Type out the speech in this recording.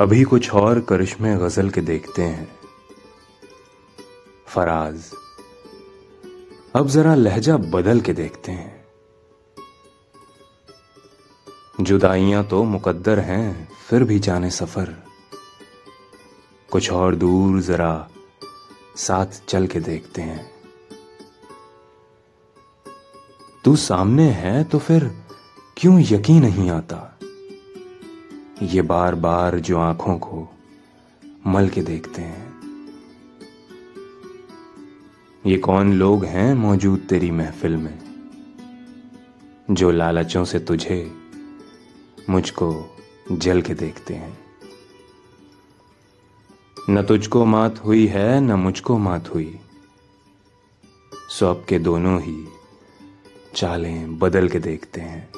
अभी कुछ और करिश्मे गज़ल के देखते हैं। फराज। अब जरा लहजा बदल के देखते हैं। जुदाइयाँ तो मुकद्दर हैं, फिर भी जाने सफ़र। कुछ और दूर जरा साथ चल के देखते हैं। तू सामने है तो फिर क्यों यकीन नहीं आता? ये बार बार जो आँखों को मल के देखते हैं। ये कौन लोग हैं मौजूद तेरी महफिल में, जो लालचों से तुझे मुझको जल के देखते हैं? न तुझको मात हुई है, न मुझको मात हुई। सो अब के दोनों ही चालें बदल के देखते हैं।